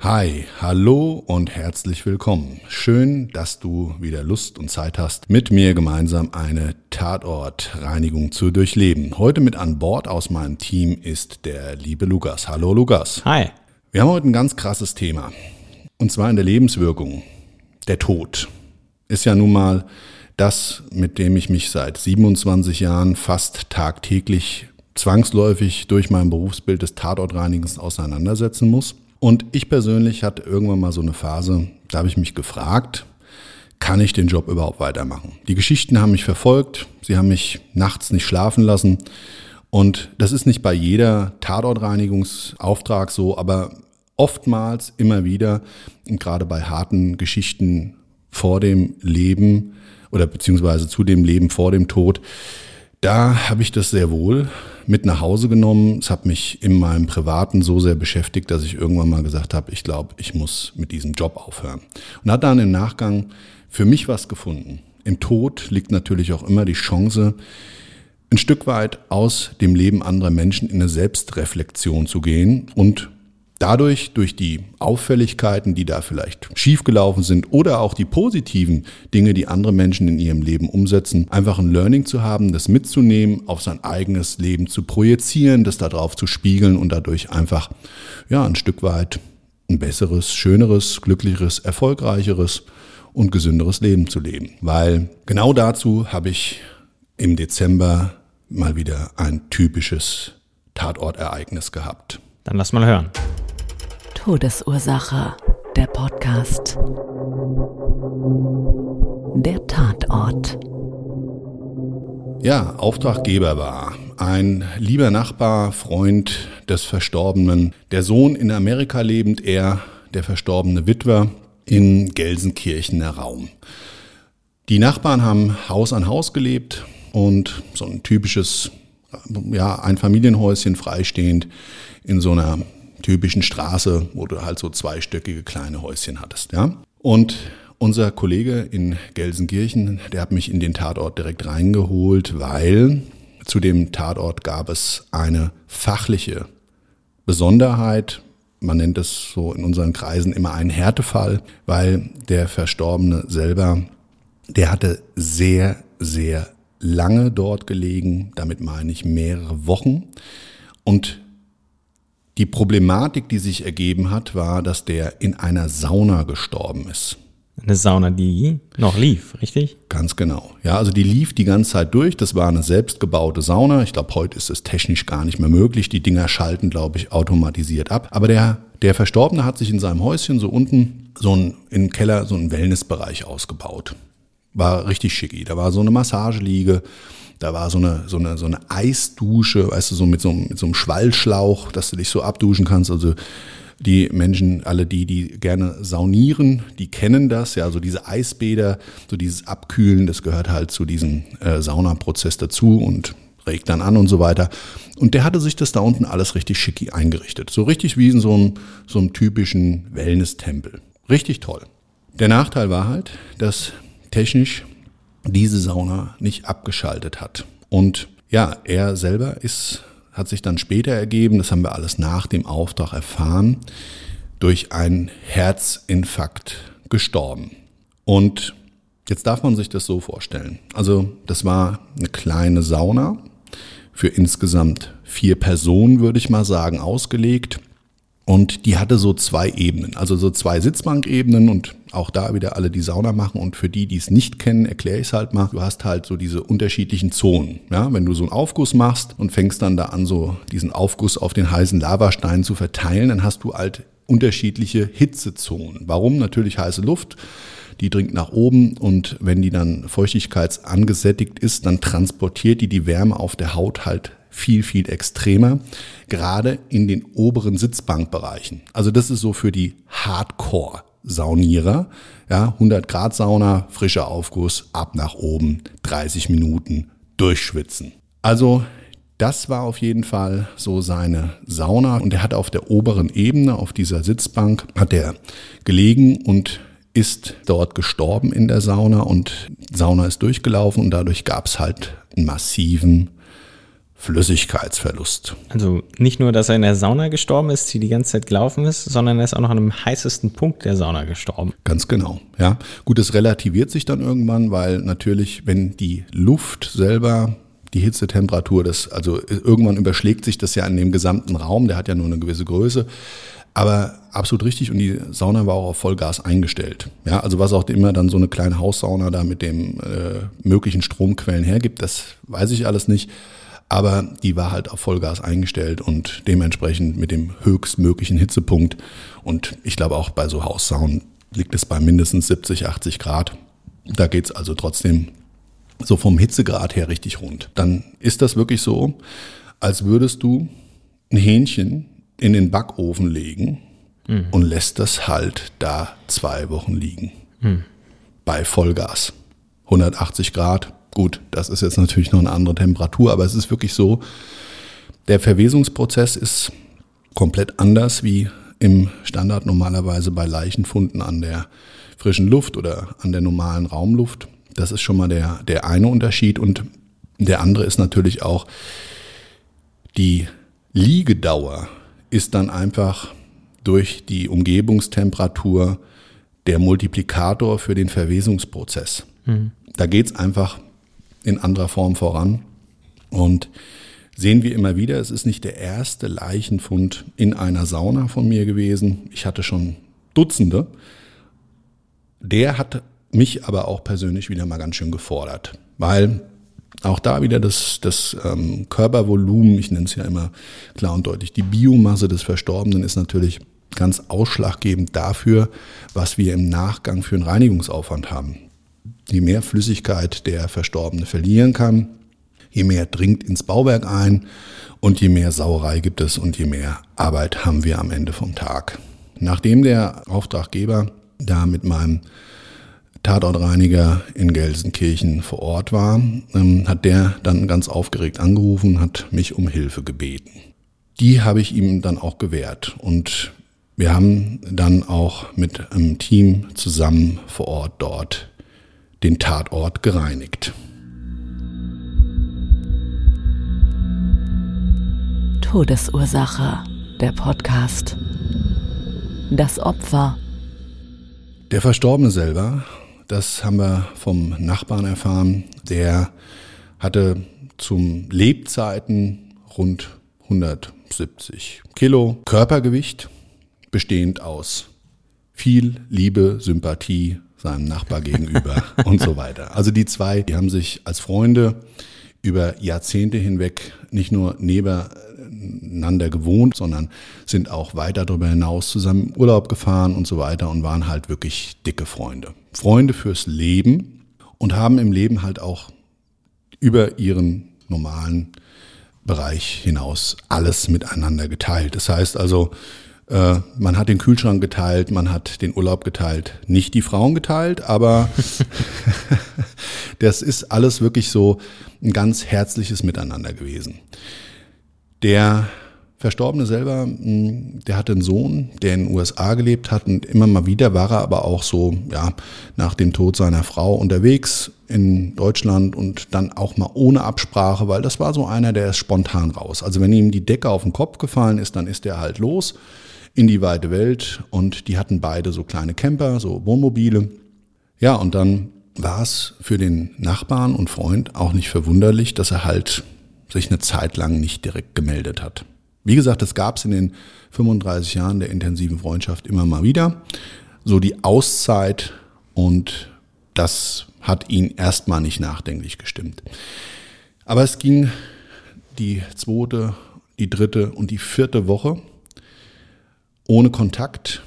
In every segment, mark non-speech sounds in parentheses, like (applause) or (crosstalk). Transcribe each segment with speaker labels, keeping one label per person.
Speaker 1: Hi, hallo und herzlich willkommen. Schön, dass du wieder Lust und Zeit hast, mit mir gemeinsam eine Tatortreinigung zu durchleben. Heute mit an Bord aus meinem Team ist der liebe Lukas. Hallo Lukas.
Speaker 2: Hi.
Speaker 1: Wir haben heute ein ganz krasses Thema. Und zwar in der Lebenswirkung. Der Tod. Ist ja nun mal das, mit dem ich mich seit 27 Jahren fast tagtäglich zwangsläufig durch mein Berufsbild des Tatortreinigens auseinandersetzen muss. Und ich persönlich hatte irgendwann mal so eine Phase, da habe ich mich gefragt, kann ich den Job überhaupt weitermachen? Die Geschichten haben mich verfolgt, sie haben mich nachts nicht schlafen lassen. Und das ist nicht bei jeder Tatortreinigungsauftrag so, aber oftmals immer wieder, und gerade bei harten Geschichten vor dem Leben oder beziehungsweise zu dem Leben vor dem Tod, da habe ich das sehr wohl mit nach Hause genommen. Es hat mich in meinem Privaten so sehr beschäftigt, dass ich irgendwann mal gesagt habe, ich glaube, ich muss mit diesem Job aufhören. Und hat dann im Nachgang für mich was gefunden. Im Tod liegt natürlich auch immer die Chance, ein Stück weit aus dem Leben anderer Menschen in eine Selbstreflexion zu gehen und dadurch, durch die Auffälligkeiten, die da vielleicht schiefgelaufen sind oder auch die positiven Dinge, die andere Menschen in ihrem Leben umsetzen, einfach ein Learning zu haben, das mitzunehmen, auf sein eigenes Leben zu projizieren, das darauf zu spiegeln und dadurch einfach, ja, ein Stück weit ein besseres, schöneres, glücklicheres, erfolgreicheres und gesünderes Leben zu leben. Weil genau dazu habe ich im Dezember mal wieder ein typisches Tatortereignis gehabt.
Speaker 2: Dann lass mal hören.
Speaker 3: Todesursache. Der Podcast. Der Tatort.
Speaker 1: Ja, Auftraggeber war ein lieber Nachbar, Freund des Verstorbenen, der Sohn in Amerika lebend, er, der verstorbene Witwer, in Gelsenkirchener Raum. Die Nachbarn haben Haus an Haus gelebt und so ein typisches, ja, ein Familienhäuschen freistehend in so einer typischen Straße, wo du halt so zweistöckige kleine Häuschen hattest, ja. Und unser Kollege in Gelsenkirchen, der hat mich in den Tatort direkt reingeholt, weil zu dem Tatort gab es eine fachliche Besonderheit. Man nennt es so in unseren Kreisen immer einen Härtefall, weil der Verstorbene selber, der hatte sehr, sehr lange dort gelegen. Damit meine ich mehrere Wochen. Und die Problematik, die sich ergeben hat, war, dass der in einer Sauna gestorben ist.
Speaker 2: Eine Sauna, die noch lief, richtig?
Speaker 1: Ganz genau. Ja, also die lief die ganze Zeit durch. Das war eine selbstgebaute Sauna. Ich glaube, heute ist es technisch gar nicht mehr möglich. Die Dinger schalten, glaube ich, automatisiert ab. Aber der, der Verstorbene hat sich in seinem Häuschen so unten, so ein, im Keller, so einen Wellnessbereich ausgebaut. War richtig schicki. Da war so eine Massageliege. Da war so eine, so eine, so eine Eisdusche, weißt du, so mit so, einem, mit so einem Schwallschlauch, dass du dich so abduschen kannst. Also die Menschen, alle die, die gerne saunieren, die kennen das, ja, so diese Eisbäder, so dieses Abkühlen, das gehört halt zu diesem äh, Saunaprozess dazu und regt dann an und so weiter. Und der hatte sich das da unten alles richtig schicki eingerichtet. So richtig wie in so einem, so einem typischen Wellness-Tempel. Richtig toll. Der Nachteil war halt, dass technisch diese Sauna nicht abgeschaltet hat. Und ja, er selber ist, hat sich dann später ergeben, das haben wir alles nach dem Auftrag erfahren, durch einen Herzinfarkt gestorben. Und jetzt darf man sich das so vorstellen. Also das war eine kleine Sauna für insgesamt vier Personen, würde ich mal sagen, ausgelegt. Und die hatte so zwei Ebenen, also so zwei Sitzbankebenen und auch da wieder alle die Sauna machen. Und für die, die es nicht kennen, erkläre ich es halt mal. Du hast halt so diese unterschiedlichen Zonen. Ja, wenn du so einen Aufguss machst und fängst dann da an, so diesen Aufguss auf den heißen Lavastein zu verteilen, dann hast du halt unterschiedliche Hitzezonen. Warum? Natürlich heiße Luft. Die dringt nach oben und wenn die dann feuchtigkeitsangesättigt ist, dann transportiert die die Wärme auf der Haut halt viel, viel extremer, gerade in den oberen Sitzbankbereichen. Also das ist so für die Hardcore-Saunierer. Ja, 100 Grad Sauna, frischer Aufguss, ab nach oben, 30 Minuten durchschwitzen. Also das war auf jeden Fall so seine Sauna und er hat auf der oberen Ebene, auf dieser Sitzbank, hat er gelegen und ist dort gestorben in der Sauna und Sauna ist durchgelaufen und dadurch gab es halt einen massiven Flüssigkeitsverlust.
Speaker 2: Also nicht nur, dass er in der Sauna gestorben ist, die die ganze Zeit gelaufen ist, sondern er ist auch noch an dem heißesten Punkt der Sauna gestorben.
Speaker 1: Ganz genau, ja. Gut, es relativiert sich dann irgendwann, weil natürlich, wenn die Luft selber die Hitzetemperatur, das, also irgendwann überschlägt sich das ja in dem gesamten Raum, der hat ja nur eine gewisse Größe. Aber absolut richtig und die Sauna war auch auf Vollgas eingestellt. Ja, also was auch immer dann so eine kleine Haussauna da mit dem äh, möglichen Stromquellen hergibt, das weiß ich alles nicht. Aber die war halt auf Vollgas eingestellt und dementsprechend mit dem höchstmöglichen Hitzepunkt. Und ich glaube auch bei so Haussaunen liegt es bei mindestens 70, 80 Grad. Da geht's also trotzdem so vom Hitzegrad her richtig rund. Dann ist das wirklich so, als würdest du ein Hähnchen in den Backofen legen mhm. und lässt das halt da zwei Wochen liegen. Mhm. Bei Vollgas. 180 Grad, Gut, das ist jetzt natürlich noch eine andere Temperatur, aber es ist wirklich so, der Verwesungsprozess ist komplett anders wie im Standard normalerweise bei Leichenfunden an der frischen Luft oder an der normalen Raumluft. Das ist schon mal der, der eine Unterschied. Und der andere ist natürlich auch, die Liegedauer ist dann einfach durch die Umgebungstemperatur der Multiplikator für den Verwesungsprozess. Mhm. Da geht es einfach in anderer Form voran. Und sehen wir immer wieder, es ist nicht der erste Leichenfund in einer Sauna von mir gewesen. Ich hatte schon Dutzende. Der hat mich aber auch persönlich wieder mal ganz schön gefordert, weil auch da wieder das, das ähm, Körpervolumen, ich nenne es ja immer klar und deutlich, die Biomasse des Verstorbenen ist natürlich ganz ausschlaggebend dafür, was wir im Nachgang für einen Reinigungsaufwand haben je mehr Flüssigkeit der Verstorbene verlieren kann, je mehr dringt ins Bauwerk ein und je mehr Sauerei gibt es und je mehr Arbeit haben wir am Ende vom Tag. Nachdem der Auftraggeber da mit meinem Tatortreiniger in Gelsenkirchen vor Ort war, ähm, hat der dann ganz aufgeregt angerufen, hat mich um Hilfe gebeten. Die habe ich ihm dann auch gewährt und wir haben dann auch mit einem Team zusammen vor Ort dort den Tatort gereinigt.
Speaker 3: Todesursache, der Podcast. Das Opfer.
Speaker 1: Der Verstorbene selber, das haben wir vom Nachbarn erfahren, der hatte zum Lebzeiten rund 170 Kilo Körpergewicht, bestehend aus viel Liebe, Sympathie, seinem Nachbar gegenüber (laughs) und so weiter. Also die zwei, die haben sich als Freunde über Jahrzehnte hinweg nicht nur nebeneinander gewohnt, sondern sind auch weiter darüber hinaus zusammen Urlaub gefahren und so weiter und waren halt wirklich dicke Freunde. Freunde fürs Leben und haben im Leben halt auch über ihren normalen Bereich hinaus alles miteinander geteilt. Das heißt also, äh, man hat den Kühlschrank geteilt, man hat den Urlaub geteilt, nicht die Frauen geteilt, aber (laughs) das ist alles wirklich so ein ganz herzliches Miteinander gewesen. Der Verstorbene selber, hm, der hatte einen Sohn, der in den USA gelebt hat und immer mal wieder war er aber auch so, ja, nach dem Tod seiner Frau unterwegs in Deutschland und dann auch mal ohne Absprache, weil das war so einer, der ist spontan raus. Also wenn ihm die Decke auf den Kopf gefallen ist, dann ist er halt los in die weite Welt und die hatten beide so kleine Camper, so Wohnmobile. Ja, und dann war es für den Nachbarn und Freund auch nicht verwunderlich, dass er halt sich eine Zeit lang nicht direkt gemeldet hat. Wie gesagt, das gab es in den 35 Jahren der intensiven Freundschaft immer mal wieder. So die Auszeit und das hat ihn erstmal nicht nachdenklich gestimmt. Aber es ging die zweite, die dritte und die vierte Woche ohne Kontakt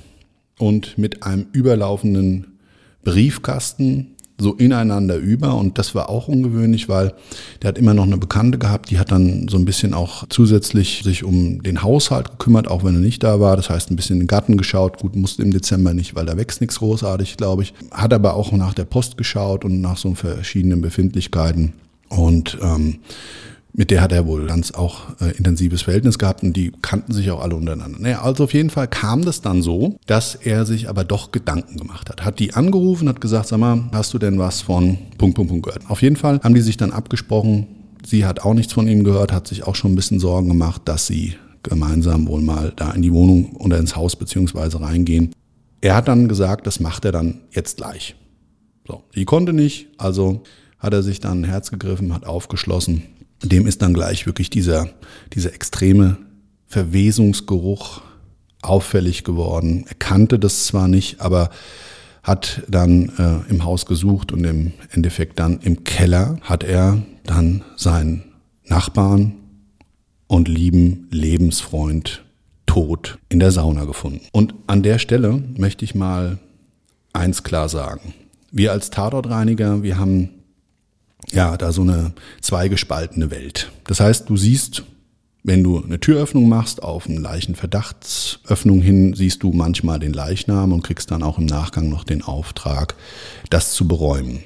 Speaker 1: und mit einem überlaufenden Briefkasten so ineinander über und das war auch ungewöhnlich, weil der hat immer noch eine Bekannte gehabt, die hat dann so ein bisschen auch zusätzlich sich um den Haushalt gekümmert, auch wenn er nicht da war. Das heißt, ein bisschen in den Garten geschaut. Gut, musste im Dezember nicht, weil da wächst nichts großartig, glaube ich. Hat aber auch nach der Post geschaut und nach so verschiedenen Befindlichkeiten. Und ähm, mit der hat er wohl ganz auch äh, intensives Verhältnis gehabt und die kannten sich auch alle untereinander. Naja, also auf jeden Fall kam das dann so, dass er sich aber doch Gedanken gemacht hat. Hat die angerufen, hat gesagt, sag mal, hast du denn was von Punkt, Punkt, Punkt gehört? Auf jeden Fall haben die sich dann abgesprochen. Sie hat auch nichts von ihm gehört, hat sich auch schon ein bisschen Sorgen gemacht, dass sie gemeinsam wohl mal da in die Wohnung oder ins Haus beziehungsweise reingehen. Er hat dann gesagt, das macht er dann jetzt gleich. So, die konnte nicht, also hat er sich dann ein Herz gegriffen, hat aufgeschlossen dem ist dann gleich wirklich dieser, dieser extreme Verwesungsgeruch auffällig geworden. Er kannte das zwar nicht, aber hat dann äh, im Haus gesucht und im Endeffekt dann im Keller hat er dann seinen Nachbarn und lieben Lebensfreund tot in der Sauna gefunden. Und an der Stelle möchte ich mal eins klar sagen. Wir als Tatortreiniger, wir haben ja, da so eine zweigespaltene Welt. Das heißt, du siehst, wenn du eine Türöffnung machst auf eine Leichenverdachtsöffnung hin, siehst du manchmal den Leichnam und kriegst dann auch im Nachgang noch den Auftrag, das zu beräumen.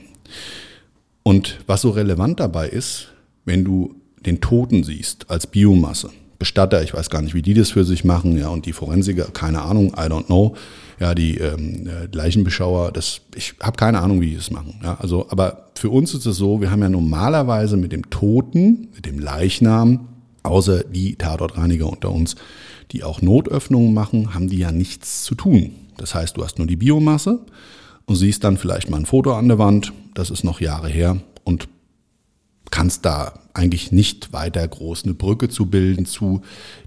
Speaker 1: Und was so relevant dabei ist, wenn du den Toten siehst als Biomasse, Bestatter, ich weiß gar nicht, wie die das für sich machen, ja, und die Forensiker, keine Ahnung, I don't know ja, die ähm, äh, Leichenbeschauer, das, ich habe keine Ahnung, wie die das machen. Ja, also, aber für uns ist es so, wir haben ja normalerweise mit dem Toten, mit dem Leichnam, außer die Tatortreiniger unter uns, die auch Notöffnungen machen, haben die ja nichts zu tun. Das heißt, du hast nur die Biomasse und siehst dann vielleicht mal ein Foto an der Wand, das ist noch Jahre her und kannst da eigentlich nicht weiter groß eine Brücke zu bilden zu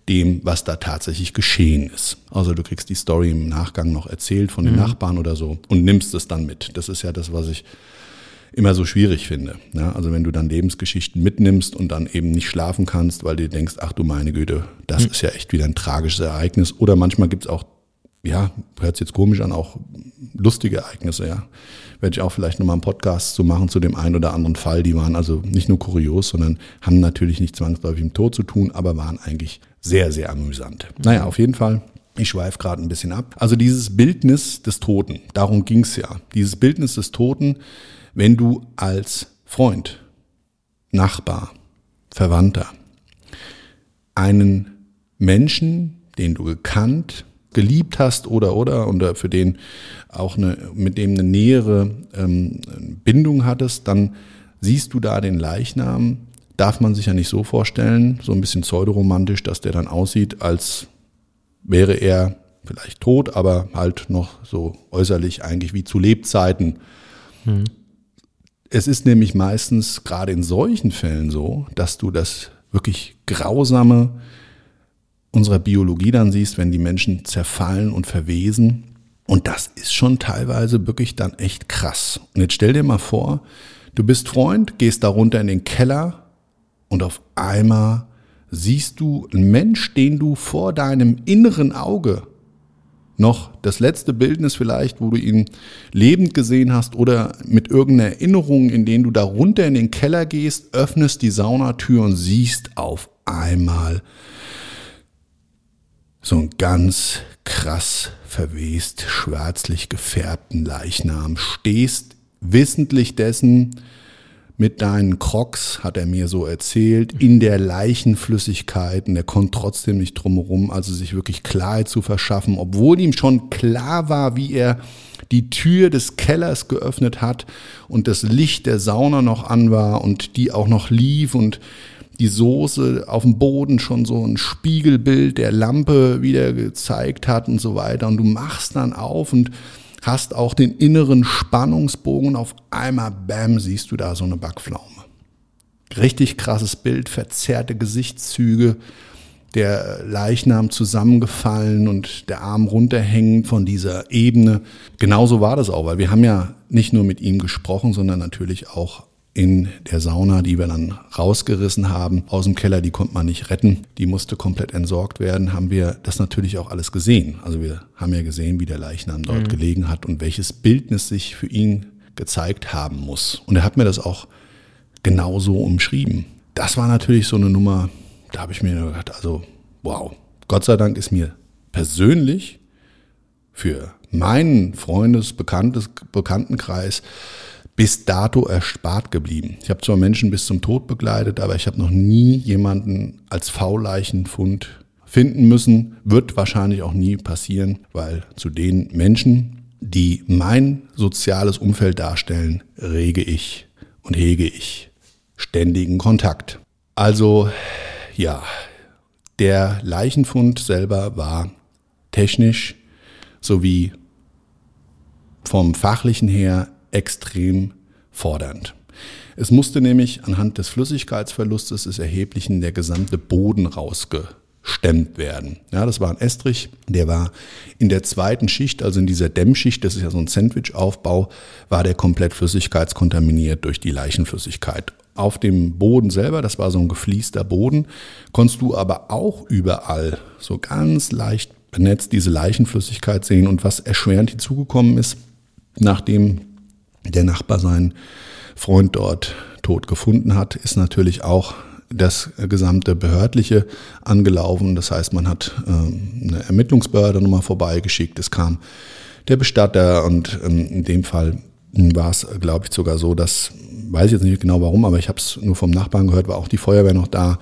Speaker 1: dem, was da tatsächlich geschehen ist. Also du kriegst die Story im Nachgang noch erzählt von den mhm. Nachbarn oder so und nimmst es dann mit. Das ist ja das, was ich immer so schwierig finde. Ja, also wenn du dann Lebensgeschichten mitnimmst und dann eben nicht schlafen kannst, weil du denkst, ach du meine Güte, das mhm. ist ja echt wieder ein tragisches Ereignis. Oder manchmal gibt's auch, ja, hört es jetzt komisch an, auch lustige Ereignisse, ja werde ich auch vielleicht nochmal einen Podcast zu machen zu dem einen oder anderen Fall. Die waren also nicht nur kurios, sondern haben natürlich nicht zwangsläufig mit Tod zu tun, aber waren eigentlich sehr, sehr amüsant. Naja, auf jeden Fall ich schweife gerade ein bisschen ab. Also dieses Bildnis des Toten, darum ging es ja. Dieses Bildnis des Toten, wenn du als Freund, Nachbar, Verwandter einen Menschen, den du gekannt, geliebt hast oder oder und für den auch eine, mit dem eine nähere ähm, Bindung hattest, dann siehst du da den Leichnam. Darf man sich ja nicht so vorstellen, so ein bisschen pseudoromantisch, dass der dann aussieht, als wäre er vielleicht tot, aber halt noch so äußerlich eigentlich wie zu Lebzeiten. Mhm. Es ist nämlich meistens gerade in solchen Fällen so, dass du das wirklich grausame, unserer Biologie dann siehst, wenn die Menschen zerfallen und verwesen. Und das ist schon teilweise wirklich dann echt krass. Und jetzt stell dir mal vor, du bist Freund, gehst da runter in den Keller und auf einmal siehst du einen Mensch, den du vor deinem inneren Auge noch das letzte Bildnis vielleicht, wo du ihn lebend gesehen hast oder mit irgendeiner Erinnerung, in denen du da runter in den Keller gehst, öffnest die Saunatür und siehst auf einmal so einen ganz krass verwest, schwärzlich gefärbten Leichnam, stehst wissentlich dessen mit deinen Crocs, hat er mir so erzählt, in der Leichenflüssigkeit und er konnte trotzdem nicht drumherum, also sich wirklich Klarheit zu verschaffen, obwohl ihm schon klar war, wie er die Tür des Kellers geöffnet hat und das Licht der Sauna noch an war und die auch noch lief und die Soße auf dem Boden schon so ein Spiegelbild der Lampe wieder gezeigt hat und so weiter. Und du machst dann auf und hast auch den inneren Spannungsbogen. Auf einmal, bam, siehst du da so eine Backpflaume. Richtig krasses Bild, verzerrte Gesichtszüge, der Leichnam zusammengefallen und der Arm runterhängend von dieser Ebene. Genauso war das auch, weil wir haben ja nicht nur mit ihm gesprochen, sondern natürlich auch in der Sauna, die wir dann rausgerissen haben aus dem Keller, die konnte man nicht retten, die musste komplett entsorgt werden, haben wir das natürlich auch alles gesehen. Also wir haben ja gesehen, wie der Leichnam dort mhm. gelegen hat und welches Bildnis sich für ihn gezeigt haben muss. Und er hat mir das auch genauso umschrieben. Das war natürlich so eine Nummer, da habe ich mir gedacht, also wow, Gott sei Dank ist mir persönlich für meinen Freundes-, Bekanntes, Bekanntenkreis bis dato erspart geblieben. Ich habe zwar Menschen bis zum Tod begleitet, aber ich habe noch nie jemanden als V-Leichenfund finden müssen. Wird wahrscheinlich auch nie passieren, weil zu den Menschen, die mein soziales Umfeld darstellen, rege ich und hege ich ständigen Kontakt. Also ja, der Leichenfund selber war technisch sowie vom fachlichen her extrem fordernd. Es musste nämlich anhand des Flüssigkeitsverlustes des Erheblichen der gesamte Boden rausgestemmt werden. Ja, das war ein Estrich, der war in der zweiten Schicht, also in dieser Dämmschicht, das ist ja so ein Sandwichaufbau, war der komplett flüssigkeitskontaminiert durch die Leichenflüssigkeit. Auf dem Boden selber, das war so ein gefliester Boden, konntest du aber auch überall so ganz leicht benetzt diese Leichenflüssigkeit sehen. Und was erschwerend hinzugekommen ist, nachdem der Nachbar seinen Freund dort tot gefunden hat, ist natürlich auch das gesamte Behördliche angelaufen. Das heißt, man hat ähm, eine Ermittlungsbehörde nochmal vorbeigeschickt. Es kam der Bestatter und ähm, in dem Fall war es, glaube ich, sogar so, dass, weiß ich jetzt nicht genau warum, aber ich habe es nur vom Nachbarn gehört, war auch die Feuerwehr noch da.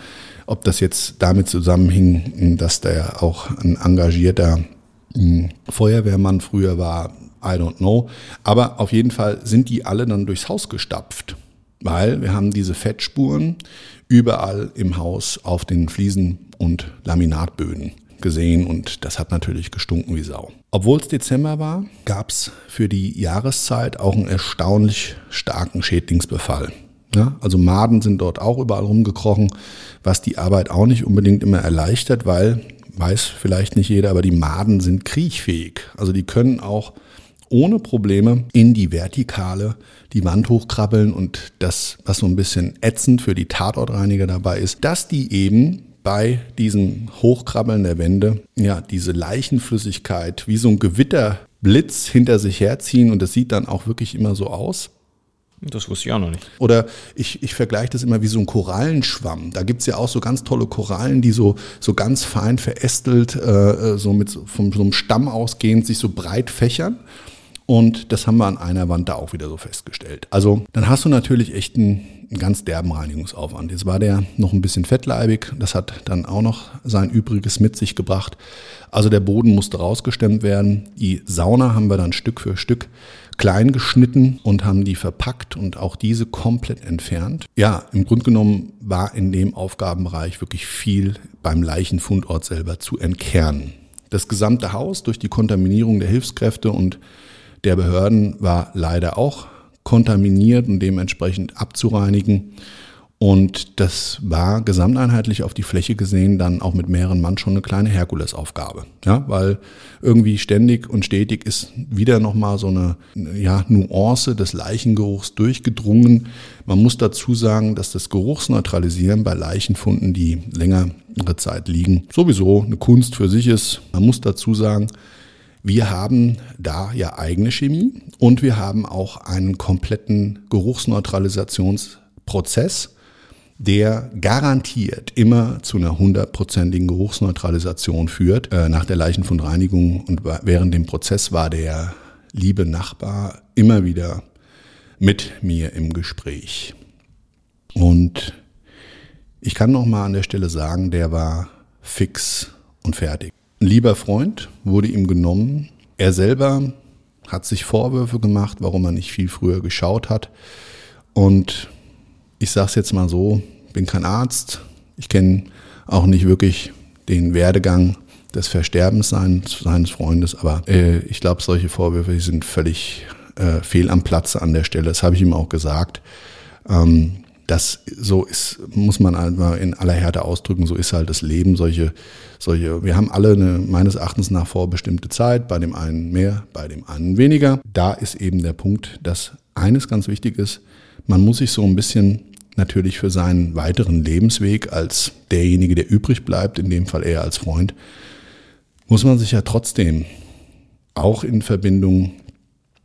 Speaker 1: Ob das jetzt damit zusammenhing, dass der auch ein engagierter hm, Feuerwehrmann früher war, I don't know. Aber auf jeden Fall sind die alle dann durchs Haus gestapft, weil wir haben diese Fettspuren überall im Haus auf den Fliesen und Laminatböden gesehen und das hat natürlich gestunken wie Sau. Obwohl es Dezember war, gab es für die Jahreszeit auch einen erstaunlich starken Schädlingsbefall. Ja, also Maden sind dort auch überall rumgekrochen, was die Arbeit auch nicht unbedingt immer erleichtert, weil, weiß vielleicht nicht jeder, aber die Maden sind kriechfähig. Also die können auch ohne Probleme in die Vertikale die Wand hochkrabbeln und das, was so ein bisschen ätzend für die Tatortreiniger dabei ist, dass die eben bei diesem Hochkrabbeln der Wände ja diese Leichenflüssigkeit wie so ein Gewitterblitz hinter sich herziehen und das sieht dann auch wirklich immer so aus.
Speaker 2: Das wusste ich auch noch nicht.
Speaker 1: Oder ich, ich vergleiche das immer wie so ein Korallenschwamm. Da gibt's ja auch so ganz tolle Korallen, die so, so ganz fein verästelt, äh, äh so mit von so einem Stamm ausgehend sich so breit fächern. Und das haben wir an einer Wand da auch wieder so festgestellt. Also dann hast du natürlich echt einen, einen ganz derben Reinigungsaufwand. Jetzt war der noch ein bisschen fettleibig. Das hat dann auch noch sein Übriges mit sich gebracht. Also der Boden musste rausgestemmt werden. Die Sauna haben wir dann Stück für Stück klein geschnitten und haben die verpackt und auch diese komplett entfernt. Ja, im Grunde genommen war in dem Aufgabenbereich wirklich viel beim Leichenfundort selber zu entkernen. Das gesamte Haus durch die Kontaminierung der Hilfskräfte und der Behörden war leider auch kontaminiert und dementsprechend abzureinigen. Und das war gesamteinheitlich auf die Fläche gesehen dann auch mit mehreren Mann schon eine kleine Herkulesaufgabe. Ja, weil irgendwie ständig und stetig ist wieder nochmal so eine ja, Nuance des Leichengeruchs durchgedrungen. Man muss dazu sagen, dass das Geruchsneutralisieren bei Leichenfunden, die längere Zeit liegen, sowieso eine Kunst für sich ist. Man muss dazu sagen, wir haben da ja eigene Chemie und wir haben auch einen kompletten Geruchsneutralisationsprozess, der garantiert immer zu einer hundertprozentigen Geruchsneutralisation führt. Äh, nach der Leichenfundreinigung und während dem Prozess war der liebe Nachbar immer wieder mit mir im Gespräch. Und ich kann noch mal an der Stelle sagen, der war fix und fertig. Lieber Freund wurde ihm genommen. Er selber hat sich Vorwürfe gemacht, warum er nicht viel früher geschaut hat. Und ich sage es jetzt mal so, bin kein Arzt. Ich kenne auch nicht wirklich den Werdegang des Versterbens seines, seines Freundes, aber äh, ich glaube, solche Vorwürfe sind völlig äh, fehl am Platze an der Stelle. Das habe ich ihm auch gesagt. Ähm, das so ist, muss man einfach in aller Härte ausdrücken, so ist halt das Leben. Solche, solche, wir haben alle eine meines Erachtens nach vorbestimmte Zeit, bei dem einen mehr, bei dem anderen weniger. Da ist eben der Punkt, dass eines ganz wichtig ist, man muss sich so ein bisschen natürlich für seinen weiteren Lebensweg als derjenige, der übrig bleibt, in dem Fall eher als Freund, muss man sich ja trotzdem auch in Verbindung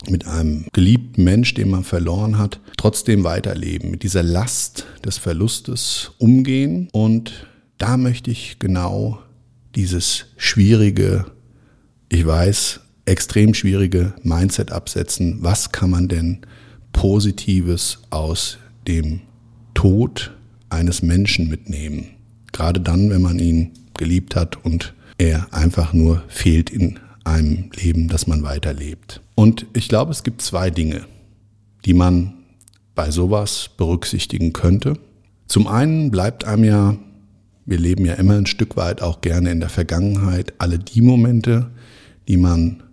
Speaker 1: mit einem geliebten Mensch, den man verloren hat, trotzdem weiterleben, mit dieser Last des Verlustes umgehen. Und da möchte ich genau dieses schwierige, ich weiß, extrem schwierige Mindset absetzen. Was kann man denn Positives aus dem Tod eines Menschen mitnehmen? Gerade dann, wenn man ihn geliebt hat und er einfach nur fehlt in einem Leben, das man weiterlebt. Und ich glaube, es gibt zwei Dinge, die man bei sowas berücksichtigen könnte. Zum einen bleibt einem ja, wir leben ja immer ein Stück weit auch gerne in der Vergangenheit, alle die Momente, die man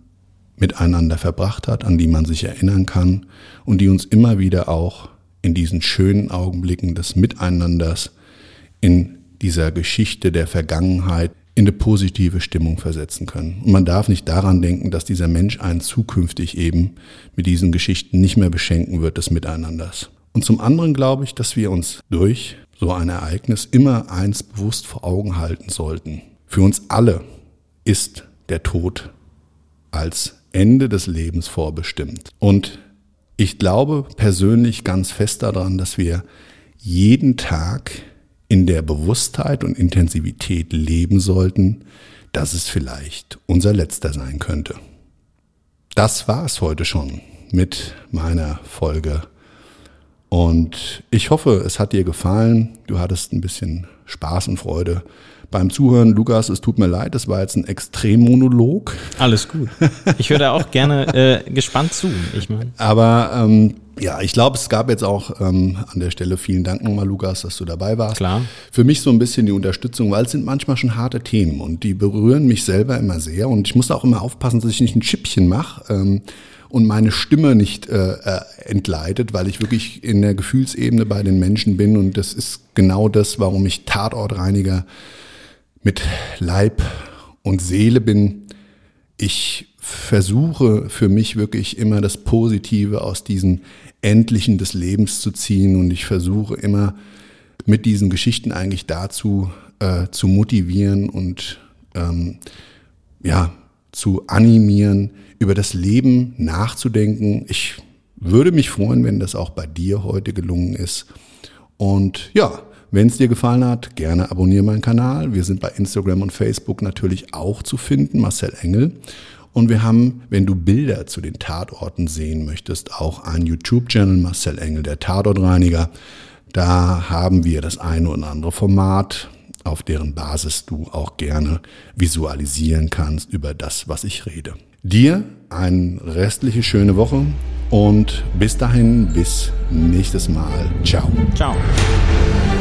Speaker 1: miteinander verbracht hat, an die man sich erinnern kann und die uns immer wieder auch in diesen schönen Augenblicken des Miteinanders, in dieser Geschichte der Vergangenheit in eine positive Stimmung versetzen können. Und man darf nicht daran denken, dass dieser Mensch einen zukünftig eben mit diesen Geschichten nicht mehr beschenken wird des Miteinanders. Und zum anderen glaube ich, dass wir uns durch so ein Ereignis immer eins bewusst vor Augen halten sollten. Für uns alle ist der Tod als Ende des Lebens vorbestimmt. Und ich glaube persönlich ganz fest daran, dass wir jeden Tag in der Bewusstheit und Intensivität leben sollten, dass es vielleicht unser letzter sein könnte. Das war es heute schon mit meiner Folge. Und ich hoffe, es hat dir gefallen. Du hattest ein bisschen Spaß und Freude beim Zuhören. Lukas, es tut mir leid, das war jetzt ein Extremmonolog.
Speaker 2: Alles gut. Ich höre da auch (laughs) gerne äh, gespannt zu. Ich mein.
Speaker 1: Aber ähm, ja, ich glaube, es gab jetzt auch ähm, an der Stelle vielen Dank nochmal, Lukas, dass du dabei warst.
Speaker 2: Klar.
Speaker 1: Für mich so ein bisschen die Unterstützung, weil es sind manchmal schon harte Themen und die berühren mich selber immer sehr. Und ich muss auch immer aufpassen, dass ich nicht ein Schippchen mache. Ähm, und meine Stimme nicht äh, äh, entgleitet, weil ich wirklich in der Gefühlsebene bei den Menschen bin und das ist genau das, warum ich Tatortreiniger mit Leib und Seele bin. Ich versuche für mich wirklich immer das Positive aus diesen Endlichen des Lebens zu ziehen. Und ich versuche immer mit diesen Geschichten eigentlich dazu äh, zu motivieren und ähm, ja, zu animieren, über das Leben nachzudenken. Ich würde mich freuen, wenn das auch bei dir heute gelungen ist. Und ja, wenn es dir gefallen hat, gerne abonniere meinen Kanal. Wir sind bei Instagram und Facebook natürlich auch zu finden, Marcel Engel. Und wir haben, wenn du Bilder zu den Tatorten sehen möchtest, auch einen YouTube-Channel, Marcel Engel, der Tatortreiniger. Da haben wir das eine oder andere Format, auf deren Basis du auch gerne visualisieren kannst über das, was ich rede. Dir eine restliche schöne Woche und bis dahin, bis nächstes Mal. Ciao.
Speaker 2: Ciao.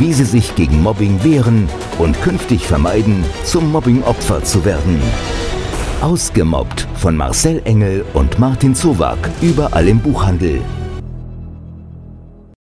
Speaker 4: wie Sie sich gegen Mobbing wehren und künftig vermeiden, zum Mobbing-Opfer zu werden. Ausgemobbt von Marcel Engel und Martin Zowak, überall im Buchhandel.